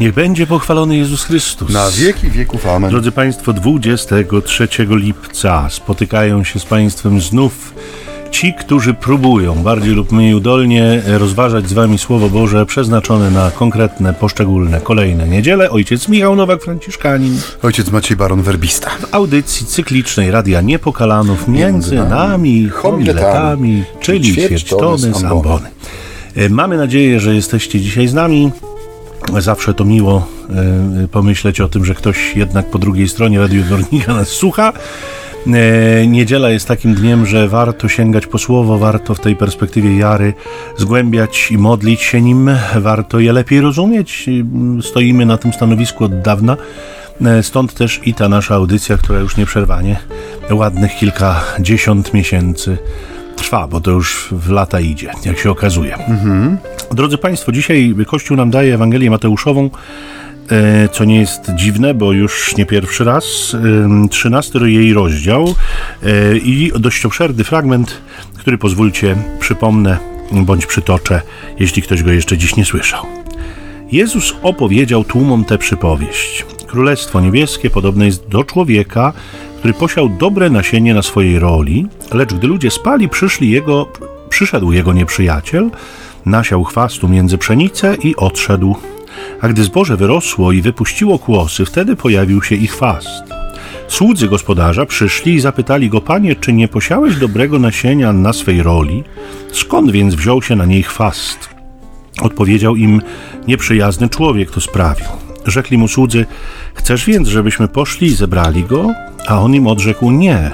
Niech będzie pochwalony Jezus Chrystus. Na wieki wieków. Amen. Drodzy Państwo, 23 lipca spotykają się z Państwem znów ci, którzy próbują bardziej lub mniej udolnie rozważać z Wami Słowo Boże przeznaczone na konkretne, poszczególne, kolejne niedziele. Ojciec Michał Nowak-Franciszkanin. Ojciec Maciej Baron Werbista. W audycji cyklicznej Radia Niepokalanów między, nami, homiletami, czyli ćwierćtony z ambony. E, Mamy nadzieję, że jesteście dzisiaj z nami. Zawsze to miło e, pomyśleć o tym, że ktoś jednak po drugiej stronie radioodbiornika nas słucha. E, Niedziela jest takim dniem, że warto sięgać po słowo, warto w tej perspektywie jary zgłębiać i modlić się nim, warto je lepiej rozumieć. Mm, Stoimy na tym stanowisku od dawna. E, Stąd też i ta nasza audycja, która już nieprzerwanie ładnych kilkadziesiąt miesięcy trwa, bo to już w lata idzie, jak się okazuje. Drodzy Państwo, dzisiaj Kościół nam daje Ewangelię Mateuszową, e, co nie jest dziwne, bo już nie pierwszy raz, 13 jej rozdział e, i dość obszerny fragment, który pozwólcie przypomnę bądź przytoczę, jeśli ktoś go jeszcze dziś nie słyszał. Jezus opowiedział tłumom tę przypowieść. Królestwo niebieskie podobne jest do człowieka, który posiał dobre nasienie na swojej roli, lecz gdy ludzie spali, przyszli jego, przyszedł jego nieprzyjaciel, nasiał chwastu między pszenicę i odszedł. A gdy zboże wyrosło i wypuściło kłosy, wtedy pojawił się ich chwast. Słudzy gospodarza przyszli i zapytali go, panie, czy nie posiałeś dobrego nasienia na swej roli? Skąd więc wziął się na niej chwast? Odpowiedział im nieprzyjazny człowiek to sprawił. Rzekli mu słudzy, chcesz więc, żebyśmy poszli i zebrali go? A on im odrzekł, nie.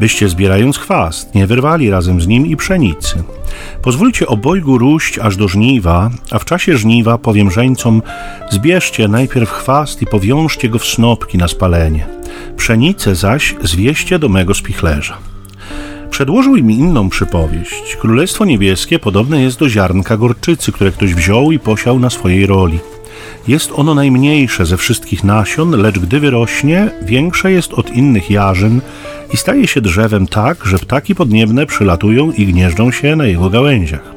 Byście zbierając chwast, nie wyrwali razem z nim i pszenicy. Pozwólcie obojgu róść aż do żniwa, a w czasie żniwa powiem żeńcom, zbierzcie najpierw chwast i powiążcie go w snopki na spalenie. Pszenicę zaś zwieście do mego spichlerza. Przedłożył im inną przypowieść. Królestwo niebieskie podobne jest do ziarnka gorczycy, które ktoś wziął i posiał na swojej roli. Jest ono najmniejsze ze wszystkich nasion, lecz gdy wyrośnie, większe jest od innych jarzyn i staje się drzewem tak, że ptaki podniebne przylatują i gnieżdżą się na jego gałęziach.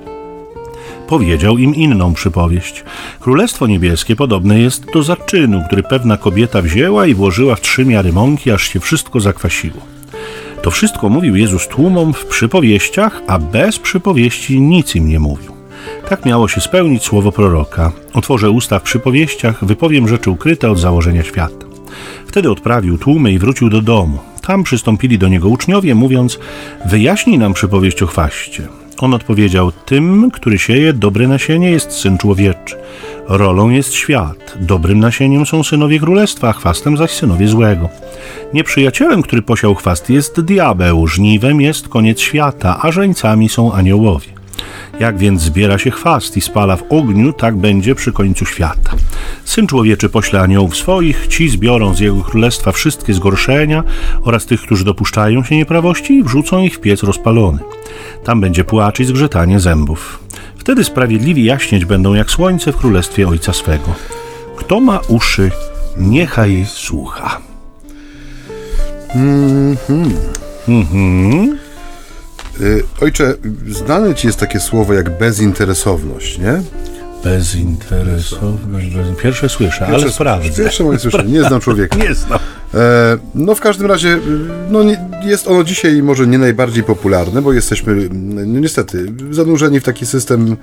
Powiedział im inną przypowieść. Królestwo niebieskie podobne jest do zaczynu, który pewna kobieta wzięła i włożyła w trzy miary mąki, aż się wszystko zakwasiło. To wszystko mówił Jezus tłumom w przypowieściach, a bez przypowieści nic im nie mówił. Tak miało się spełnić słowo proroka. Otworzę usta w przypowieściach, wypowiem rzeczy ukryte od założenia świata. Wtedy odprawił tłumy i wrócił do domu. Tam przystąpili do niego uczniowie, mówiąc: Wyjaśnij nam przypowieść o chwaście. On odpowiedział: Tym, który sieje dobre nasienie, jest syn człowieczy. Rolą jest świat. Dobrym nasieniem są synowie królestwa, a chwastem zaś synowie złego. Nieprzyjacielem, który posiał chwast, jest diabeł, żniwem jest koniec świata, a żeńcami są aniołowie. Jak więc zbiera się chwast i spala w ogniu, tak będzie przy końcu świata. Syn człowieczy pośle aniołów swoich, ci zbiorą z jego królestwa wszystkie zgorszenia oraz tych, którzy dopuszczają się nieprawości i wrzucą ich w piec rozpalony. Tam będzie płacz i zgrzytanie zębów. Wtedy sprawiedliwi jaśnieć będą jak słońce w królestwie Ojca swego. Kto ma uszy, niechaj słucha. Y, Ojcze, znane ci jest takie słowo jak bezinteresowność, nie? Bezinteresowność. bez- Pierwsze słyszę, ale sprawdzę. Pierwsze moje słyszenie, nie znam człowieka. Nie znam. E, no w każdym razie, y, no nie, jest ono dzisiaj może nie najbardziej popularne, bo jesteśmy no niestety zanurzeni w taki system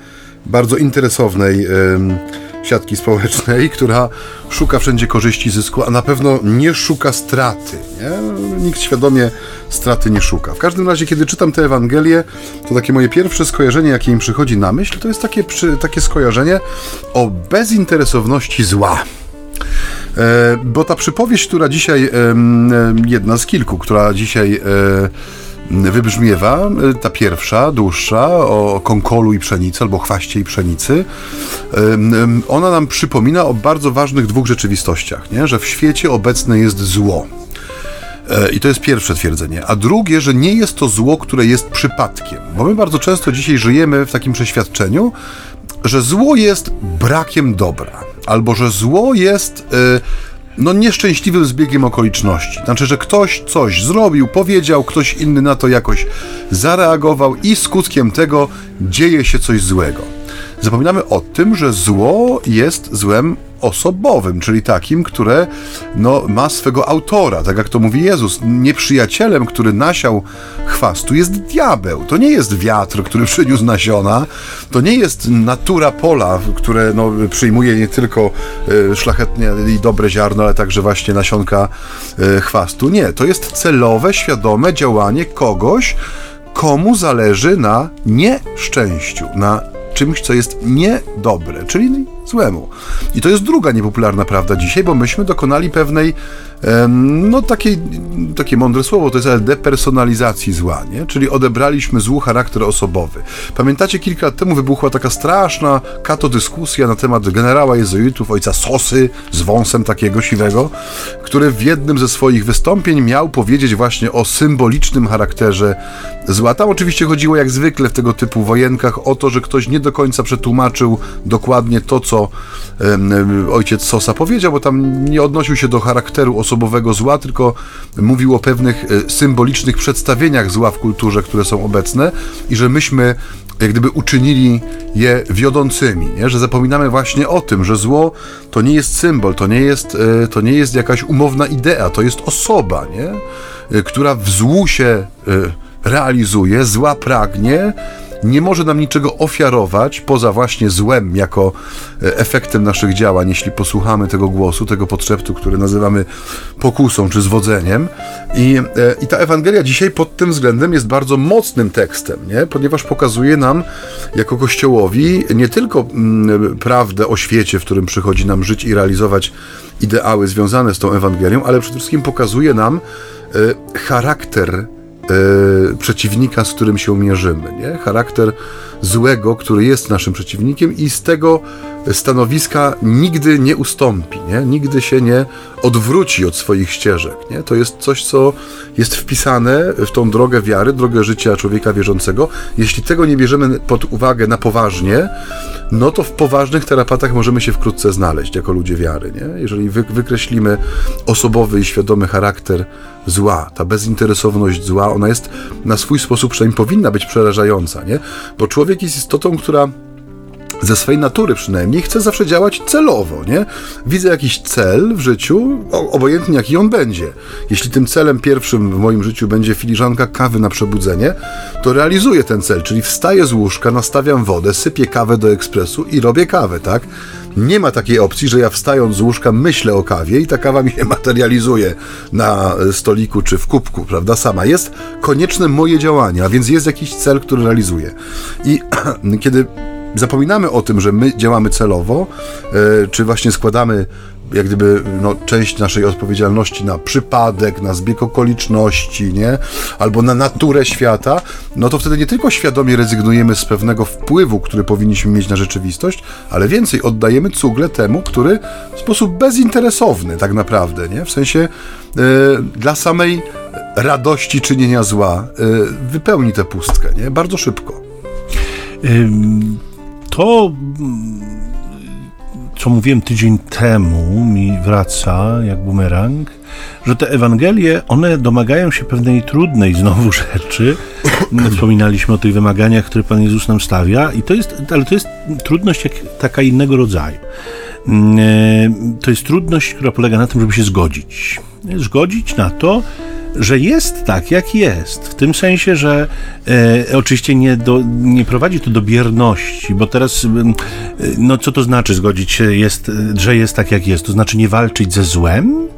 bardzo interesownej em, siatki społecznej, która szuka wszędzie korzyści, zysku, a na pewno nie szuka straty. Nie? Nikt świadomie straty nie szuka. W każdym razie, kiedy czytam tę Ewangelię, to takie moje pierwsze skojarzenie, jakie mi przychodzi na myśl, to jest takie, przy, takie skojarzenie o bezinteresowności zła. E, bo ta przypowieść, która dzisiaj, em, jedna z kilku, która dzisiaj e, wybrzmiewa, e, ta pierwsza, dłuższa, o konkolu i pszenicy, albo chwaście i pszenicy, ona nam przypomina o bardzo ważnych dwóch rzeczywistościach, nie? że w świecie obecne jest zło. E, I to jest pierwsze twierdzenie. A drugie, że nie jest to zło, które jest przypadkiem. Bo my bardzo często dzisiaj żyjemy w takim przeświadczeniu, że zło jest brakiem dobra, albo że zło jest e, no nieszczęśliwym zbiegiem okoliczności. Znaczy, że ktoś coś zrobił, powiedział, ktoś inny na to jakoś zareagował i skutkiem tego dzieje się coś złego. Zapominamy o tym, że zło jest złem osobowym, czyli takim, które no, ma swego autora, tak jak to mówi Jezus. Nieprzyjacielem, który nasiał chwastu jest diabeł. To nie jest wiatr, który przyniósł nasiona, to nie jest natura pola, które no, przyjmuje nie tylko y, i dobre ziarno, ale także właśnie nasionka y, chwastu. Nie, to jest celowe, świadome działanie kogoś, komu zależy na nieszczęściu, na czymś, co jest niedobre, czyli złemu. I to jest druga niepopularna prawda dzisiaj, bo myśmy dokonali pewnej, no takiej, takie mądre słowo, to jest depersonalizacji zła, nie? Czyli odebraliśmy złu charakter osobowy. Pamiętacie, kilka lat temu wybuchła taka straszna katodyskusja na temat generała jezuitów, ojca Sosy, z wąsem takiego siwego, który w jednym ze swoich wystąpień miał powiedzieć właśnie o symbolicznym charakterze zła. Tam oczywiście chodziło jak zwykle w tego typu wojenkach o to, że ktoś nie do końca przetłumaczył dokładnie to, co co ojciec Sosa powiedział, bo tam nie odnosił się do charakteru osobowego zła, tylko mówił o pewnych e, symbolicznych przedstawieniach zła w kulturze, które są obecne i że myśmy jak gdyby uczynili je wiodącymi, nie? że zapominamy właśnie o tym, że zło to nie jest symbol, to nie jest, e, to nie jest jakaś umowna idea, to jest osoba, nie? E, która w złu się realizuje, zła pragnie, nie może nam niczego ofiarować poza właśnie złem jako e, efektem naszych działań, jeśli posłuchamy tego głosu, tego podszeptu, który nazywamy pokusą czy zwodzeniem. I, e, I ta Ewangelia dzisiaj pod tym względem jest bardzo mocnym tekstem, nie? ponieważ pokazuje nam jako Kościołowi nie tylko mm, prawdę o świecie, w którym przychodzi nam żyć i realizować ideały związane z tą Ewangelią, ale przede wszystkim pokazuje nam e, charakter przeciwnika, z którym się mierzymy. Nie? Charakter złego, który jest naszym przeciwnikiem i z tego stanowiska nigdy nie ustąpi, nie? nigdy się nie odwróci od swoich ścieżek. Nie? To jest coś, co jest wpisane w tą drogę wiary, drogę życia człowieka wierzącego. Jeśli tego nie bierzemy pod uwagę na poważnie, no to w poważnych terapatach możemy się wkrótce znaleźć jako ludzie wiary. Nie? Jeżeli wy, wykreślimy osobowy i świadomy charakter zła, ta bezinteresowność zła, ona jest na swój sposób, przynajmniej powinna być przerażająca, nie? bo człowiek jest istotą, która ze swej natury przynajmniej, chcę zawsze działać celowo, nie? Widzę jakiś cel w życiu, obojętnie jaki on będzie. Jeśli tym celem pierwszym w moim życiu będzie filiżanka kawy na przebudzenie, to realizuję ten cel, czyli wstaję z łóżka, nastawiam wodę, sypię kawę do ekspresu i robię kawę, tak? Nie ma takiej opcji, że ja wstając z łóżka myślę o kawie i ta kawa mi się materializuje na stoliku czy w kubku, prawda? Sama. Jest konieczne moje działanie, a więc jest jakiś cel, który realizuję. I kiedy zapominamy o tym, że my działamy celowo, e, czy właśnie składamy jak gdyby no, część naszej odpowiedzialności na przypadek, na zbieg okoliczności, nie? Albo na naturę świata, no to wtedy nie tylko świadomie rezygnujemy z pewnego wpływu, który powinniśmy mieć na rzeczywistość, ale więcej oddajemy cugle temu, który w sposób bezinteresowny tak naprawdę, nie? W sensie e, dla samej radości czynienia zła e, wypełni tę pustkę, nie? Bardzo szybko. To, co mówiłem tydzień temu, mi wraca jak bumerang, że te Ewangelie, one domagają się pewnej trudnej znowu rzeczy. Wspominaliśmy o tych wymaganiach, które Pan Jezus nam stawia, i to jest, ale to jest trudność jak, taka innego rodzaju. Mm, e, to jest trudność, która polega na tym, żeby się zgodzić. Zgodzić na to, że jest tak, jak jest. W tym sensie, że e, oczywiście nie, do, nie prowadzi to do bierności, bo teraz, e, no co to znaczy zgodzić się, jest, że jest tak, jak jest? To znaczy nie walczyć ze złem?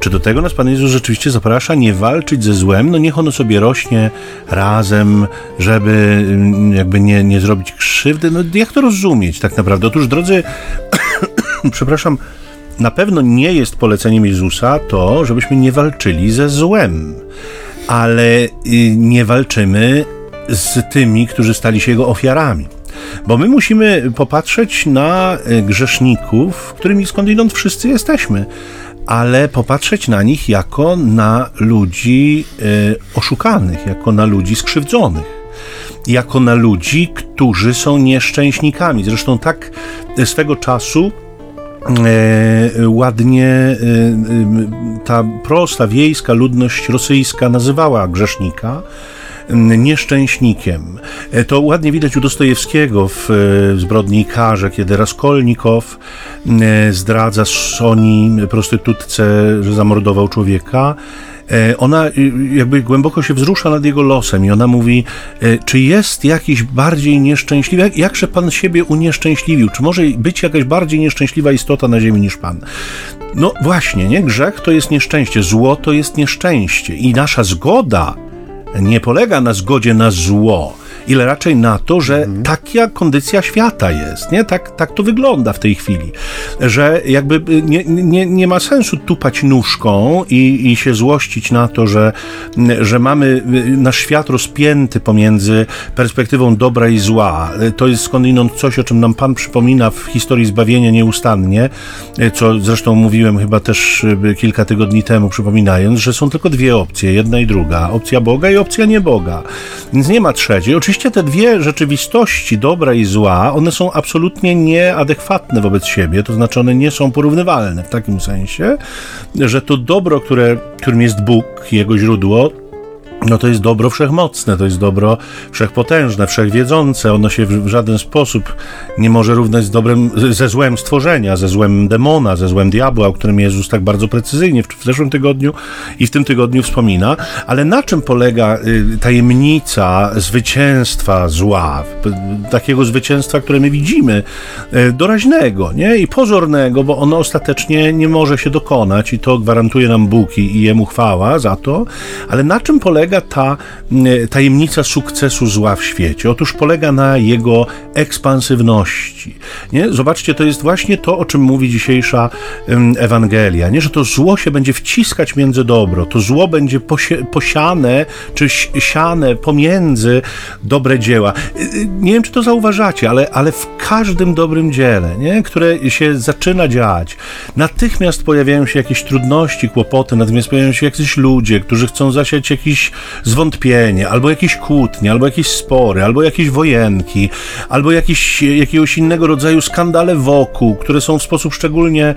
Czy do tego nas Pan Jezus rzeczywiście zaprasza nie walczyć ze złem? No niech ono sobie rośnie razem, żeby mm, jakby nie, nie zrobić krzywdy. No jak to rozumieć tak naprawdę? Otóż, drodzy, przepraszam, na pewno nie jest poleceniem Jezusa to, żebyśmy nie walczyli ze złem, ale y, nie walczymy z tymi, którzy stali się jego ofiarami. Bo my musimy popatrzeć na y, grzeszników, którymi skądinąd wszyscy jesteśmy, ale popatrzeć na nich jako na ludzi y, oszukanych, jako na ludzi skrzywdzonych jako na ludzi, którzy są nieszczęśnikami. Zresztą tak swego czasu ładnie e, e, ta prosta wiejska ludność rosyjska nazywała grzesznika nieszczęśnikiem. To ładnie widać u Dostojewskiego w Zbrodni i Karze, kiedy Raskolnikow zdradza Soni, prostytutce, że zamordował człowieka, E, ona jakby głęboko się wzrusza nad jego losem i ona mówi, e, czy jest jakiś bardziej nieszczęśliwy, jakże Pan siebie unieszczęśliwił, czy może być jakaś bardziej nieszczęśliwa istota na ziemi niż Pan? No właśnie, nie? Grzech to jest nieszczęście, zło to jest nieszczęście i nasza zgoda nie polega na zgodzie na zło, ile raczej na to, że mhm. taka kondycja świata jest, nie? Tak, tak to wygląda w tej chwili, że jakby y, nie, nie, nie ma sensu tupać nóżką i, i się złościć na to, że, że mamy y, nasz świat rozpięty pomiędzy perspektywą dobra i zła. To jest skądinąd coś, o czym nam Pan przypomina w historii zbawienia nieustannie, co zresztą mówiłem chyba też y, kilka tygodni temu, przypominając, że są tylko dwie opcje, jedna i druga. Opcja Boga i opcja nie Boga. Więc nie ma trzeciej. Oczywiście oczywiście te dwie rzeczywistości, dobra i zła, one są absolutnie nieadekwatne wobec siebie, to znaczy one nie są porównywalne w takim sensie, że to dobro, które, którym jest Bóg, jego źródło, no to jest dobro wszechmocne, to jest dobro wszechpotężne, wszechwiedzące. Ono się w żaden sposób nie może równać z dobrem, ze złem stworzenia, ze złem demona, ze złem diabła, o którym Jezus tak bardzo precyzyjnie w zeszłym tygodniu i w tym tygodniu wspomina. Ale na czym polega y, tajemnica zwycięstwa zła? Takiego zwycięstwa, które my widzimy, y, doraźnego nie? i pozornego, bo ono ostatecznie nie może się dokonać i to gwarantuje nam Bóg i Jemu chwała za to. Ale na czym polega polega ta tajemnica sukcesu zła w świecie? Otóż polega na jego ekspansywności. Nie? Zobaczcie, to jest właśnie to, o czym mówi dzisiejsza Ewangelia, nie? że to zło się będzie wciskać między dobro, to zło będzie posiane czy siane pomiędzy dobre dzieła. Y, y, nie wiem, czy to zauważacie, ale, ale w każdym dobrym dziele, nie? które się zaczyna dziać, natychmiast pojawiają się jakieś trudności, kłopoty, natomiast pojawiają się jacyś ludzie, którzy chcą zasiać jakiś zwątpienie, albo jakieś kłótnie, albo jakieś spory, albo jakieś wojenki, albo jakieś, jakiegoś innego rodzaju skandale wokół, które są w sposób szczególnie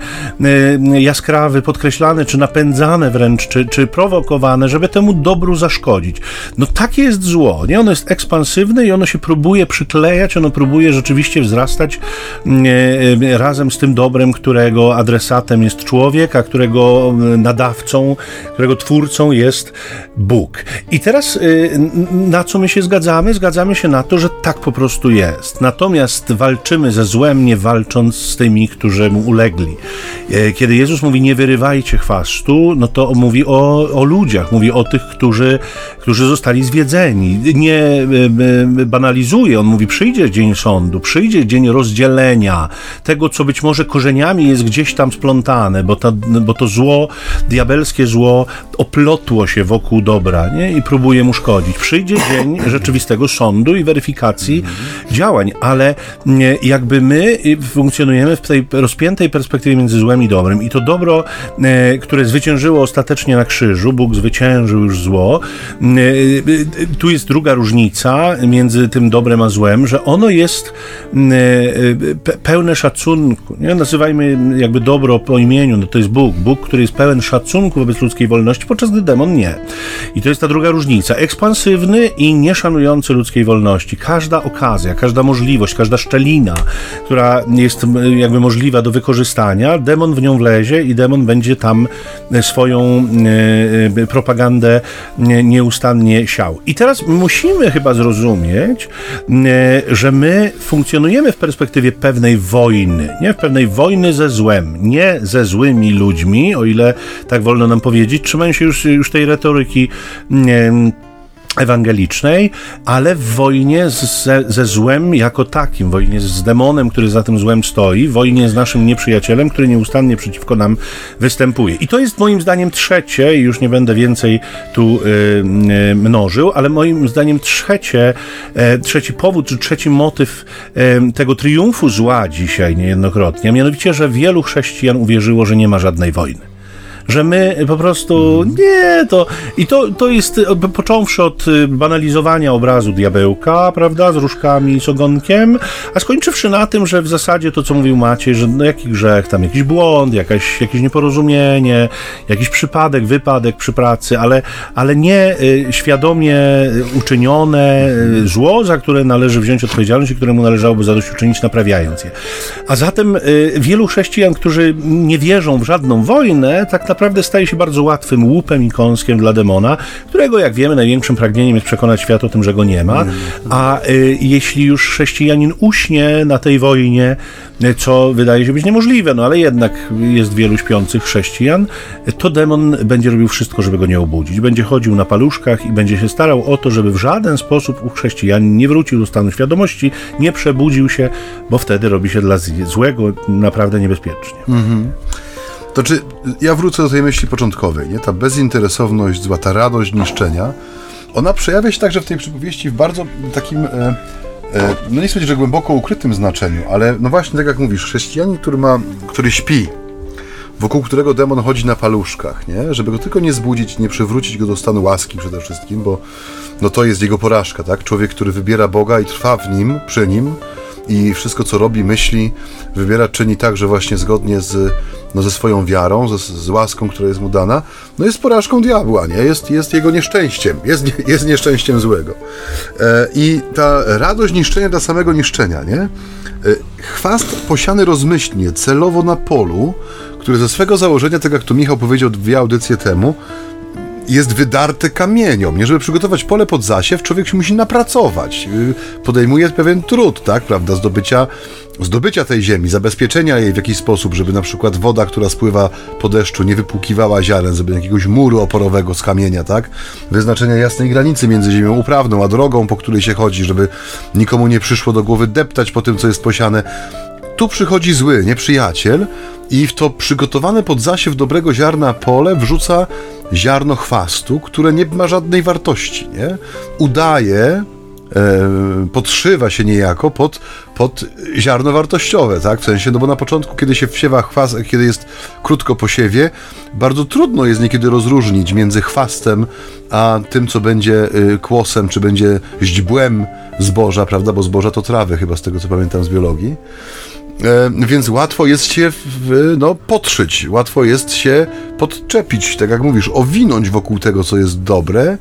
e, jaskrawy, podkreślane, czy napędzane wręcz, czy, czy prowokowane, żeby temu dobru zaszkodzić. No takie jest zło, nie? Ono jest ekspansywne i ono się próbuje przyklejać, ono próbuje rzeczywiście wzrastać e, e, razem z tym dobrem, którego adresatem jest człowiek, a którego nadawcą, którego twórcą jest Bóg. I teraz y, na co my się zgadzamy? Zgadzamy się na to, że tak po prostu jest. Natomiast walczymy ze złem, nie walcząc z tymi, którzy mu ulegli. E, kiedy Jezus mówi nie wyrywajcie chwastu, no to mówi o, o ludziach, mówi o tych, którzy, którzy zostali zwiedzeni. Nie e, banalizuje, on mówi przyjdzie dzień sądu, przyjdzie dzień rozdzielenia tego, co być może korzeniami jest gdzieś tam splątane, bo, ta, bo to zło, diabelskie zło oplotło się wokół dobra, nie? I próbuje mu szkodzić. Przyjdzie dzień rzeczywistego sądu i weryfikacji działań, ale jakby my funkcjonujemy w tej rozpiętej perspektywie między złem i dobrem i to dobro, e, które zwyciężyło ostatecznie na krzyżu, Bóg zwyciężył już zło, e, e, tu jest druga różnica między tym dobrem a złem, że ono jest pełne szacunku. Nie? Nazywajmy jakby dobro po imieniu, no to jest Bóg. Bóg, który jest pełen szacunku wobec ludzkiej wolności, podczas gdy demon nie. I to jest ta druga różnica. Ekspansywny i nieszanujący ludzkiej wolności. Każda okazja, każda możliwość, każda szczelina, która jest jakby możliwa do wykorzystania, demon w nią wlezie i demon będzie tam swoją e, e, propagandę nieustannie siał. I teraz musimy chyba zrozumieć, e, że my funkcjonujemy w perspektywie pewnej wojny, nie w pewnej wojny ze złem, nie ze złymi ludźmi, o ile tak wolno nam powiedzieć, trzymają się już, już tej retoryki ewangelicznej, ale w wojnie ze, ze złem jako takim, wojnie z demonem, który za tym złem stoi, wojnie z naszym nieprzyjacielem, który nieustannie przeciwko nam występuje. I to jest moim zdaniem trzecie, już nie będę więcej tu y, y, mnożył, ale moim zdaniem trzecie, y, trzeci powód, czy trzeci motyw tego triumfu zła dzisiaj niejednokrotnie, a mianowicie, że wielu chrześcijan uwierzyło, że nie ma żadnej wojny że my po prostu nie, to i to, to jest począwszy od banalizowania obrazu diabełka, prawda, z różkami, z ogonkiem, a skończywszy na tym, że w zasadzie to, co mówił Maciej, że no jaki grzech, tam jakiś błąd, jakaś, jakieś nieporozumienie, jakiś przypadek, wypadek przy pracy, ale, ale nie y, świadomie uczynione y, zło, za które należy wziąć odpowiedzialność i któremu należałoby zadośćuczynić, naprawiając je. A zatem y, wielu chrześcijan, którzy nie wierzą w żadną wojnę, tak naprawdę staje się bardzo łatwym łupem i kąskiem dla demona, którego, jak wiemy, największym pragnieniem jest przekonać świat o tym, że go nie ma. A y, jeśli już chrześcijanin uśnie na tej wojnie, co wydaje się być niemożliwe, no ale jednak jest wielu śpiących chrześcijan, to demon będzie robił wszystko, żeby go nie obudzić. Będzie chodził na paluszkach i będzie się starał o to, żeby w żaden sposób u chrześcijanin nie wrócił do stanu świadomości, nie przebudził się, bo wtedy robi się dla złego naprawdę niebezpiecznie. Mhm. To czy ja wrócę do tej myśli początkowej, nie? Ta bezinteresowność, zła, ta radość niszczenia, ona przejawia się także w tej przypowieści w bardzo takim, e, e, no nie chcę że głęboko ukrytym znaczeniu, ale no właśnie tak jak mówisz, chrześcijanin, który ma, który śpi, wokół którego demon chodzi na paluszkach, nie? Żeby go tylko nie zbudzić, nie przywrócić go do stanu łaski przede wszystkim, bo no to jest jego porażka, tak? Człowiek, który wybiera Boga i trwa w nim, przy nim, i wszystko, co robi, myśli, wybiera, czyni tak, że właśnie zgodnie z, no, ze swoją wiarą, z, z łaską, która jest mu dana, no jest porażką diabła, nie? Jest, jest jego nieszczęściem, jest, jest nieszczęściem złego. E, I ta radość niszczenia dla samego niszczenia, nie? E, chwast posiany rozmyślnie, celowo na polu, który ze swego założenia, tak jak to Michał powiedział dwie audycje temu, jest wydarte kamieniom. Nie, żeby przygotować pole pod zasiew, człowiek się musi napracować. Y, podejmuje pewien trud, tak, prawda, zdobycia, zdobycia tej ziemi, zabezpieczenia jej w jakiś sposób, żeby na przykład woda, która spływa po deszczu, nie wypłukiwała ziaren, żeby jakiegoś muru oporowego z kamienia, tak, wyznaczenia jasnej granicy między ziemią uprawną, a drogą, po której się chodzi, żeby nikomu nie przyszło do głowy deptać po tym, co jest posiane. Tu przychodzi zły nieprzyjaciel i w to przygotowane pod zasiew dobrego ziarna pole wrzuca ziarno chwastu, które nie ma żadnej wartości, nie? Udaje, e, podszywa się niejako pod, pod ziarno wartościowe, tak? W sensie, no bo na początku, kiedy się wsiewa chwast, kiedy jest krótko po siewie, bardzo trudno jest niekiedy rozróżnić między chwastem a tym, co będzie y, kłosem, czy będzie źdźbłem zboża, prawda? Bo zboża to trawy, chyba z tego co pamiętam z biologii. E, więc łatwo jest się w, no, podszyć, łatwo jest się podczepić, tak jak mówisz, owinąć wokół tego, co jest dobre,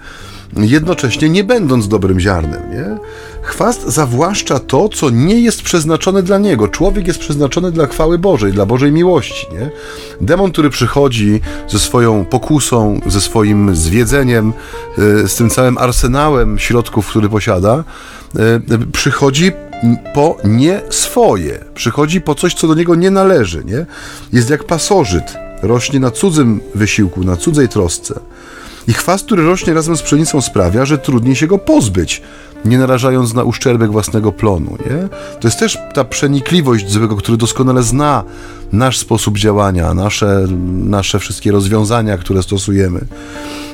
jednocześnie nie będąc dobrym ziarnem. Nie? Chwast zawłaszcza to, co nie jest przeznaczone dla niego. Człowiek jest przeznaczony dla chwały Bożej, dla Bożej miłości. Nie? Demon, który przychodzi ze swoją pokusą, ze swoim zwiedzeniem, e, z tym całym arsenałem środków, który posiada, e, przychodzi po nie swoje. Przychodzi po coś, co do niego nie należy, nie? Jest jak pasożyt. Rośnie na cudzym wysiłku, na cudzej trosce. I chwast, który rośnie razem z pszenicą sprawia, że trudniej się go pozbyć, nie narażając na uszczerbek własnego plonu, nie? To jest też ta przenikliwość złego, który doskonale zna nasz sposób działania, nasze, nasze wszystkie rozwiązania, które stosujemy.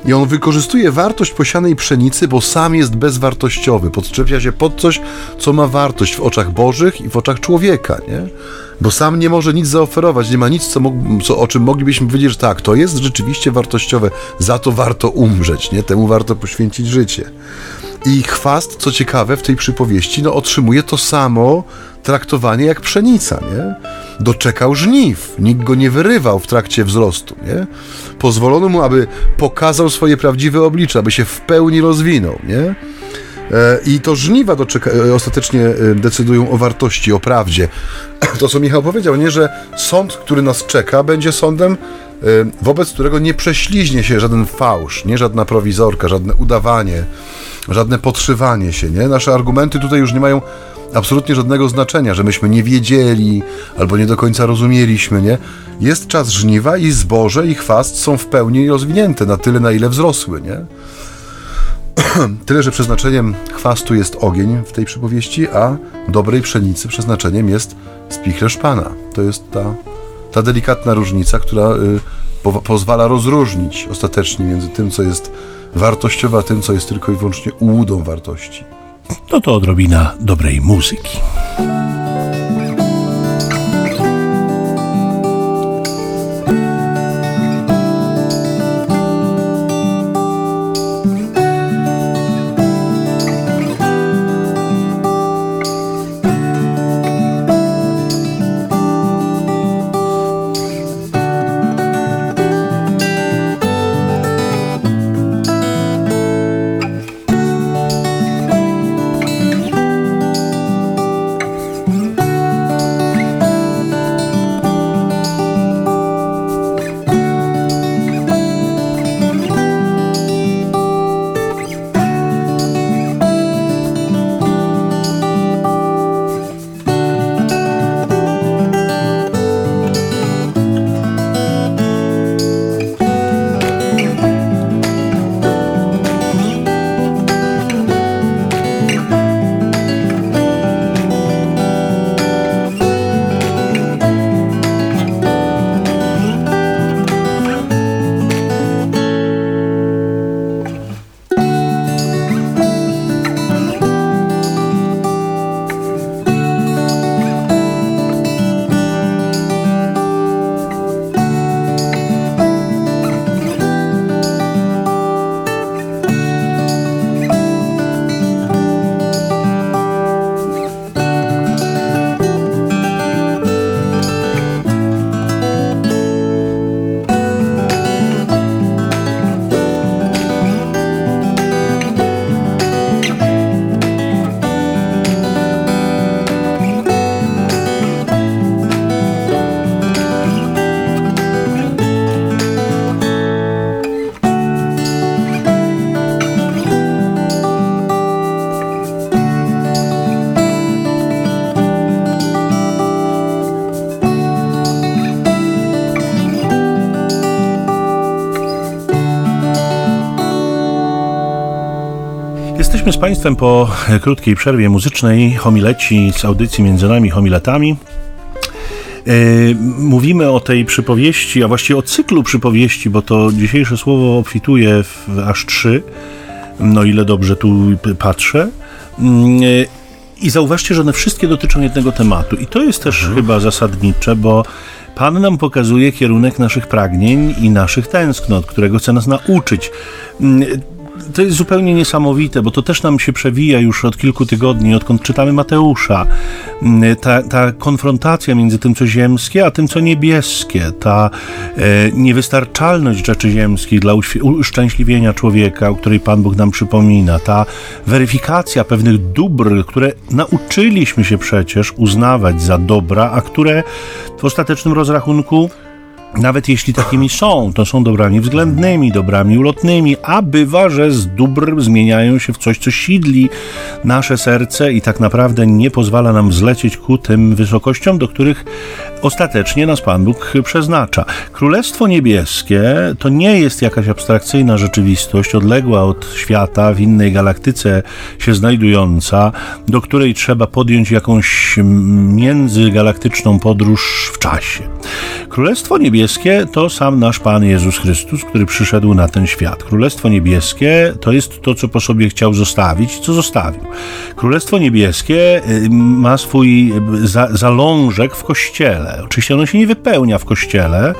I on wykorzystuje wartość posianej pszenicy, bo sam jest bezwartościowy, podczepia się pod coś, co ma wartość w oczach Bożych i w oczach człowieka, nie? Bo sam nie może nic zaoferować, nie ma nic, co, co, o czym moglibyśmy powiedzieć, że tak, to jest rzeczywiście wartościowe, za to warto umrzeć, nie? Temu warto poświęcić życie. I chwast, co ciekawe, w tej przypowieści, no, otrzymuje to samo traktowanie jak pszenica, nie? Doczekał żniw, nikt go nie wyrywał w trakcie wzrostu, nie? Pozwolono mu, aby pokazał swoje prawdziwe oblicze, aby się w pełni rozwinął, nie? E, I to żniwa doczeka, e, ostatecznie e, decydują o wartości, o prawdzie. To, co Michał powiedział, nie, że sąd, który nas czeka, będzie sądem, wobec którego nie prześliźnie się żaden fałsz, nie żadna prowizorka, żadne udawanie, żadne podszywanie się, nie? Nasze argumenty tutaj już nie mają absolutnie żadnego znaczenia, że myśmy nie wiedzieli albo nie do końca rozumieliśmy, nie? Jest czas żniwa i zboże i chwast są w pełni rozwinięte na tyle, na ile wzrosły, nie? Tyle, że przeznaczeniem chwastu jest ogień w tej przypowieści, a dobrej pszenicy przeznaczeniem jest spichlerz Pana. To jest ta, ta delikatna różnica, która y, po, pozwala rozróżnić ostatecznie między tym, co jest wartościowe, a tym, co jest tylko i wyłącznie ułudą wartości. No to odrobina dobrej muzyki. Jesteśmy z Państwem po krótkiej przerwie muzycznej, homileci z audycji między nami, homiletami. E, mówimy o tej przypowieści, a właściwie o cyklu przypowieści, bo to dzisiejsze słowo obfituje w aż trzy, no ile dobrze tu patrzę. Mm, e, I zauważcie, że one wszystkie dotyczą jednego tematu. I to jest też mhm. chyba zasadnicze, bo Pan nam pokazuje kierunek naszych pragnień i naszych tęsknot, którego chce nas nauczyć. To jest zupełnie niesamowite, bo to też nam się przewija już od kilku tygodni, odkąd czytamy Mateusza. Mm, ta, ta konfrontacja między tym, co ziemskie, a tym, co niebieskie, ta e, niewystarczalność rzeczy ziemskich dla uszczęśliwienia człowieka, o której Pan Bóg nam przypomina, ta weryfikacja pewnych dóbr, które nauczyliśmy się przecież uznawać za dobra, a które w ostatecznym rozrachunku nawet jeśli takimi są, to są dobrami względnymi, dobrami ulotnymi, a bywa, że z dóbr zmieniają się w coś, co sidli nasze serce i tak naprawdę nie pozwala nam wzlecieć ku tym wysokościom, do których ostatecznie nas Pan Bóg przeznacza. Królestwo Niebieskie to nie jest jakaś abstrakcyjna rzeczywistość, odległa od świata, w innej galaktyce się znajdująca, do której trzeba podjąć jakąś międzygalaktyczną podróż w czasie. Królestwo Niebieskie to sam nasz Pan Jezus Chrystus, który przyszedł na ten świat. Królestwo Niebieskie to jest to, co po sobie chciał zostawić, co zostawił. Królestwo Niebieskie y, ma swój za zalążek w Kościele Oczywiście ono się nie wypełnia w kościele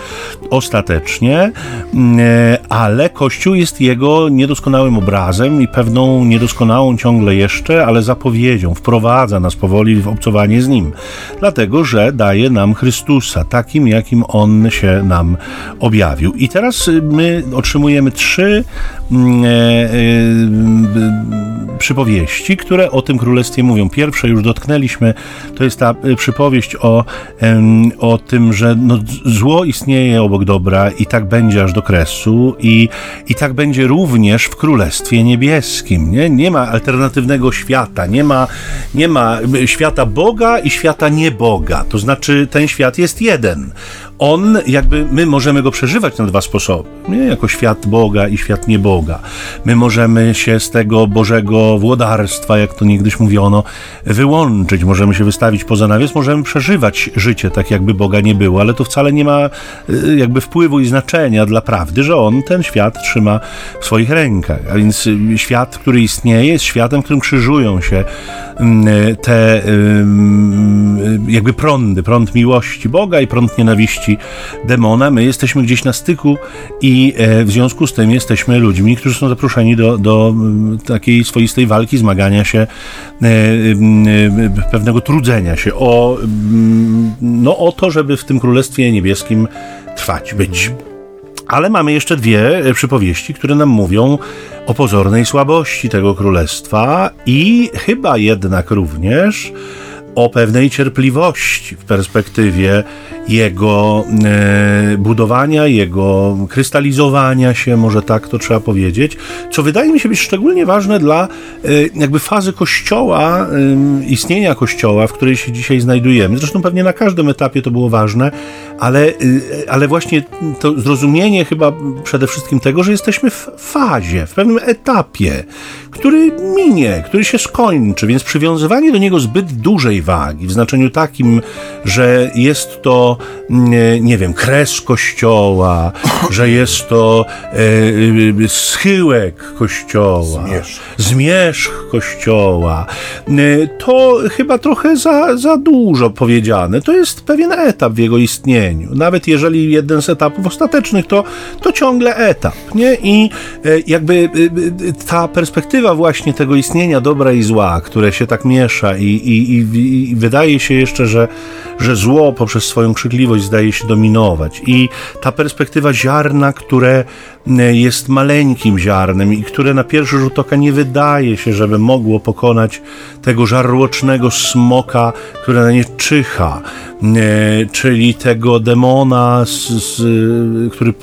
ostatecznie, mm, e, ale kościół jest jego niedoskonałym obrazem i pewną niedoskonałą ciągle jeszcze, ale zapowiedzią. Wprowadza nas powoli w obcowanie z nim, dlatego że daje nam Chrystusa, takim jakim on się nam objawił. I teraz y, my otrzymujemy trzy mm, e, e, przypowieści, które o tym królestwie mówią. Pierwsze już dotknęliśmy, to jest ta y, przypowieść o o tym, że no, zło istnieje obok dobra i tak będzie aż do kresu i, i tak będzie również w Królestwie Niebieskim. Nie, nie ma alternatywnego świata, nie ma, nie ma świata Boga i świata nieboga. To znaczy ten świat jest jeden on, jakby my możemy go przeżywać na dwa sposoby. Nie? Jako świat Boga i świat nieboga. My możemy się z tego Bożego włodarstwa, jak to niegdyś mówiono, wyłączyć. Możemy się wystawić poza nawias, możemy przeżywać życie tak, jakby Boga nie było, ale to wcale nie ma y, jakby wpływu i znaczenia dla prawdy, że on ten świat trzyma w swoich rękach. A więc y, świat, który istnieje, jest światem, w którym krzyżują się mm, te jakby prądy, prąd miłości Boga i prąd nienawiści demona, my jesteśmy gdzieś na styku i e, w związku z tym jesteśmy ludźmi, którzy są zaproszeni do, do takiej swoistej walki, zmagania się, e, e, pewnego trudzenia się o, no, o to, żeby w tym Królestwie Niebieskim trwać, być. Ale mamy jeszcze dwie przypowieści, które nam mówią o pozornej słabości tego królestwa i chyba jednak również o pewnej cierpliwości w perspektywie jego e, budowania, jego krystalizowania się, może tak to trzeba powiedzieć, co wydaje mi się być szczególnie ważne dla e, jakby fazy kościoła, e, istnienia kościoła, w której się dzisiaj znajdujemy. Zresztą pewnie na każdym etapie to było ważne, ale, e, ale właśnie to zrozumienie chyba przede wszystkim tego, że jesteśmy w fazie, w pewnym etapie, który minie, który się skończy, więc przywiązywanie do niego zbyt dużej wagi, w znaczeniu takim, że jest to nie, nie wiem, kres kościoła, że jest to e, schyłek kościoła, zmierzch, zmierzch kościoła. E, to chyba trochę za, za dużo powiedziane. To jest pewien etap w jego istnieniu. Nawet jeżeli jeden z etapów ostatecznych, to, to ciągle etap. Nie? I e, jakby e, ta perspektywa właśnie tego istnienia dobra i zła, które się tak miesza i, i, i, i wydaje się jeszcze, że, że zło poprzez swoją krzykliwość zdaje się dominować. I ta perspektywa ziarna, które e, jest maleńkim ziarnem i które na pierwszy rzut oka nie wydaje się, żeby mogło pokonać tego żarłocznego smoka, które na nie czyha, e, czyli tego demona, z, z, który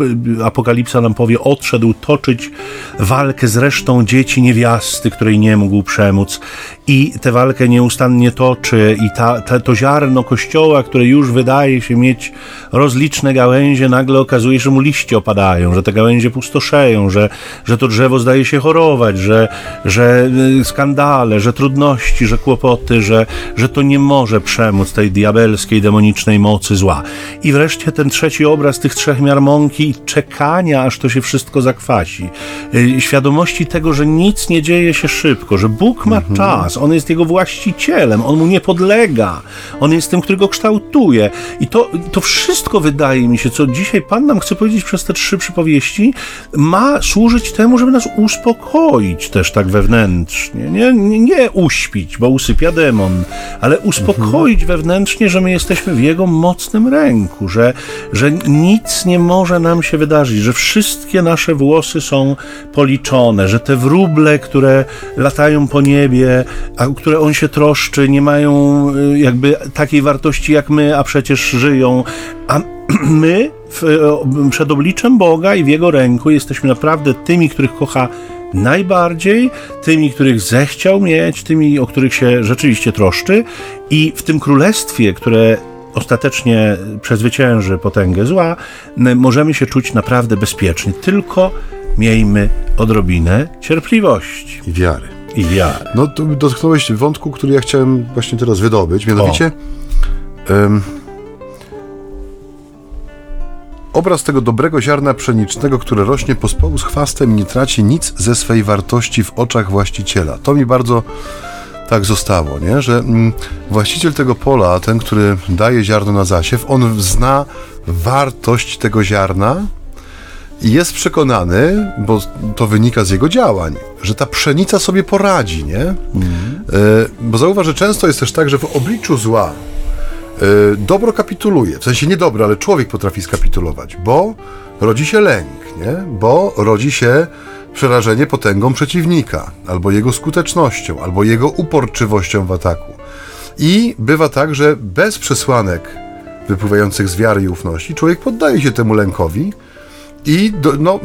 Apokalipsa nam powie, odszedł toczyć walkę z resztą dzieci niewiasty, której nie mógł przemóc. I tę walkę nieustannie toczy i ta, ta, to ziarno kościoła, które już wydaje się mieć rozliczne gałęzie, nagle okazuje się, że mu liście opadają, że te gałęzie pustoszeją, że, że to drzewo zdaje się chorować, że, że y, skandale, że trudności, że kłopoty, że, że to nie może przemóc tej diabelskiej, demonicznej mocy zła. I wreszcie ten trzeci obraz tych trzech miar mąki i czekania, aż to się wszystko zakwasi. Y, świadomości tego, że nic nie dzieje się szybko, że Bóg ma mhm. czas, On jest jego właścicielem, On mu nie podlega, On jest tym, który go kształtuje. I to, to wszystko wydaje mi się, co dzisiaj Pan nam chce powiedzieć przez te trzy przypowieści, ma służyć temu, żeby nas uspokoić też tak wewnętrznie. Nie, nie, nie uśpić, bo usypia demon, ale uspokoić mhm. wewnętrznie, że my jesteśmy w Jego mocnym ręku, że, że nic nie może nam się wydarzyć, że wszystkie nasze włosy są policzone, że te wróble, które latają po niebie, a które On się troszczy, nie mają y, jakby takiej wartości jak my, a przecież żyją, a my w, przed obliczem Boga i w Jego ręku jesteśmy naprawdę tymi, których kocha najbardziej, tymi, których zechciał mieć, tymi, o których się rzeczywiście troszczy i w tym królestwie, które ostatecznie przezwycięży potęgę zła, możemy się czuć naprawdę bezpiecznie. Tylko miejmy odrobinę cierpliwości. I wiary. I wiary. No, dotknąłeś wątku, który ja chciałem właśnie teraz wydobyć, mianowicie... Um, Obraz tego dobrego ziarna pszenicznego, które rośnie pospołu z chwastem nie traci nic ze swej wartości w oczach właściciela. To mi bardzo tak zostało, nie? że mm, właściciel tego pola, ten, który daje ziarno na zasiew, on zna wartość tego ziarna jest przekonany, bo to wynika z jego działań, że ta pszenica sobie poradzi, nie? Y, bo zauważ, że często jest też tak, że w obliczu zła, Y, dobro kapituluje. W sensie nie dobro, ale człowiek potrafi skapitulować, bo rodzi się lęk, nie? bo rodzi się przerażenie potęgą przeciwnika, albo jego skutecznością, albo jego uporczywością w ataku. I bywa tak, że bez przesłanek wypływających z wiary i ufności, człowiek poddaje się temu lękowi i do, no,